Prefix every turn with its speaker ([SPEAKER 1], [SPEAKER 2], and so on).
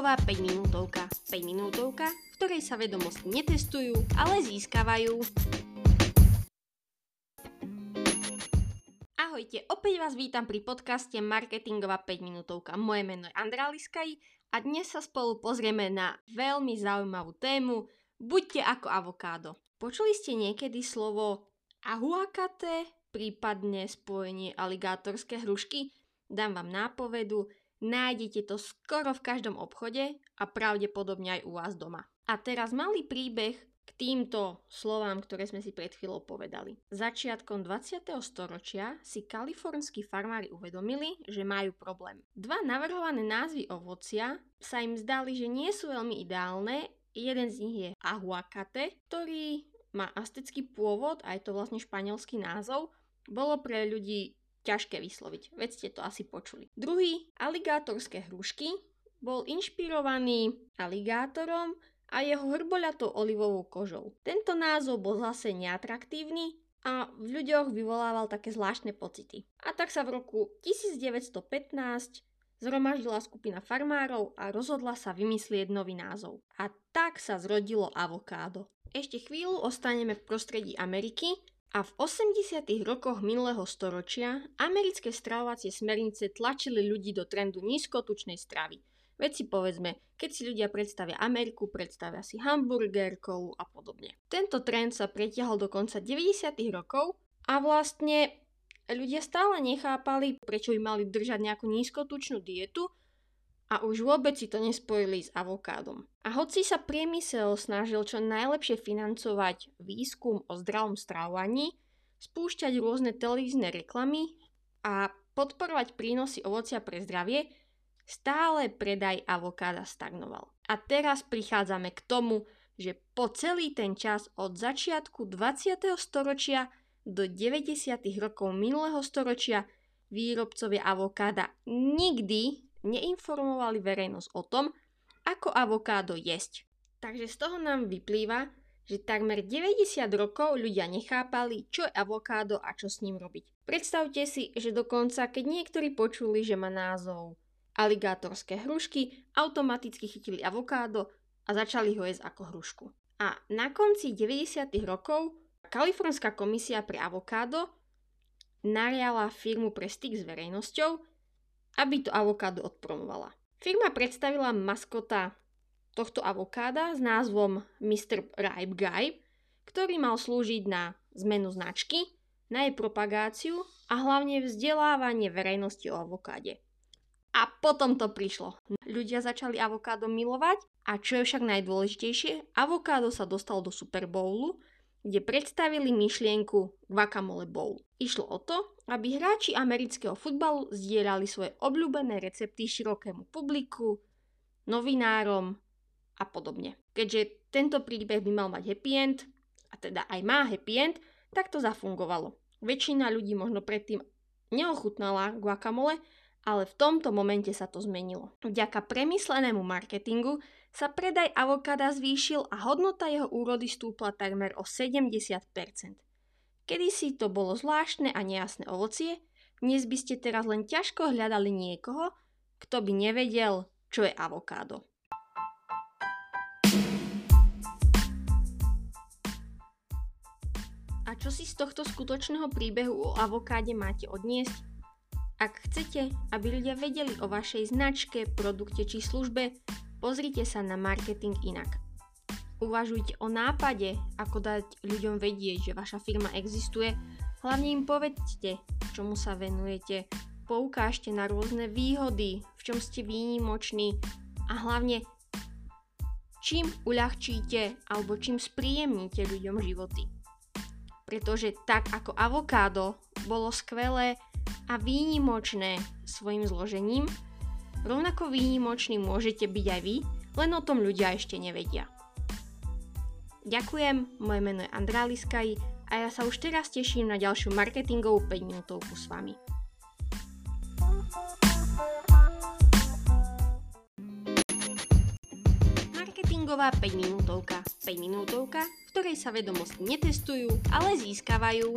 [SPEAKER 1] Marketingová 5 minútovka. 5 minútovka, v ktorej sa vedomosti netestujú, ale získavajú. Ahojte, opäť vás vítam pri podcaste Marketingová 5 minútovka. Moje meno je Andrá Liskaj a dnes sa spolu pozrieme na veľmi zaujímavú tému Buďte ako avokádo. Počuli ste niekedy slovo ahuakate, prípadne spojenie aligátorské hrušky? Dám vám nápovedu, Nájdete to skoro v každom obchode a pravdepodobne aj u vás doma. A teraz malý príbeh k týmto slovám, ktoré sme si pred chvíľou povedali. Začiatkom 20. storočia si kalifornskí farmári uvedomili, že majú problém. Dva navrhované názvy ovocia sa im zdali, že nie sú veľmi ideálne. Jeden z nich je ahuacate, ktorý má astický pôvod, a je to vlastne španielský názov. Bolo pre ľudí ťažké vysloviť. Veď ste to asi počuli. Druhý, aligátorské hrušky, bol inšpirovaný aligátorom a jeho hrboľatou olivovou kožou. Tento názov bol zase neatraktívny a v ľuďoch vyvolával také zvláštne pocity. A tak sa v roku 1915 zhromaždila skupina farmárov a rozhodla sa vymyslieť nový názov. A tak sa zrodilo avokádo. Ešte chvíľu ostaneme v prostredí Ameriky a v 80. rokoch minulého storočia americké stravovacie smernice tlačili ľudí do trendu nízkotučnej stravy. Veď si povedzme, keď si ľudia predstavia Ameriku, predstavia si hamburger, kolu a podobne. Tento trend sa pretiahol do konca 90. rokov a vlastne ľudia stále nechápali, prečo by mali držať nejakú nízkotučnú dietu, a už vôbec si to nespojili s avokádom. A hoci sa priemysel snažil čo najlepšie financovať výskum o zdravom stravovaní, spúšťať rôzne televízne reklamy a podporovať prínosy ovocia pre zdravie, stále predaj avokáda stagnoval. A teraz prichádzame k tomu, že po celý ten čas od začiatku 20. storočia do 90. rokov minulého storočia výrobcovia avokáda nikdy neinformovali verejnosť o tom, ako avokádo jesť. Takže z toho nám vyplýva, že takmer 90 rokov ľudia nechápali, čo je avokádo a čo s ním robiť. Predstavte si, že dokonca keď niektorí počuli, že má názov aligátorské hrušky, automaticky chytili avokádo a začali ho jesť ako hrušku. A na konci 90. rokov Kalifornská komisia pre avokádo nariala firmu pre styk s verejnosťou, aby to avokádo odpromovala. Firma predstavila maskota tohto avokáda s názvom Mr. Ripe Guy, ktorý mal slúžiť na zmenu značky, na jej propagáciu a hlavne vzdelávanie verejnosti o avokáde. A potom to prišlo. Ľudia začali avokádo milovať a čo je však najdôležitejšie, avokádo sa dostal do Super Bowlu, kde predstavili myšlienku Guacamole Bowl. Išlo o to, aby hráči amerického futbalu zdieľali svoje obľúbené recepty širokému publiku, novinárom a podobne. Keďže tento príbeh by mal mať happy end, a teda aj má happy end, tak to zafungovalo. Väčšina ľudí možno predtým neochutnala guacamole, ale v tomto momente sa to zmenilo. Vďaka premyslenému marketingu sa predaj avokáda zvýšil a hodnota jeho úrody stúpla takmer o 70%. Kedysi to bolo zvláštne a nejasné ovocie, dnes by ste teraz len ťažko hľadali niekoho, kto by nevedel, čo je avokádo. A čo si z tohto skutočného príbehu o avokáde máte odniesť? Ak chcete, aby ľudia vedeli o vašej značke, produkte či službe, pozrite sa na marketing inak. Uvažujte o nápade, ako dať ľuďom vedieť, že vaša firma existuje. Hlavne im povedzte, čomu sa venujete. Poukážte na rôzne výhody, v čom ste výnimoční a hlavne čím uľahčíte alebo čím spríjemníte ľuďom životy. Pretože tak ako avokádo bolo skvelé a výnimočné svojim zložením, rovnako výnimočný môžete byť aj vy, len o tom ľudia ešte nevedia. Ďakujem, moje meno je Andrá Liskaj a ja sa už teraz teším na ďalšiu marketingovú 5 minútovku s vami. Marketingová 5 minútovka. 5 minútovka, v ktorej sa vedomosti netestujú, ale získavajú.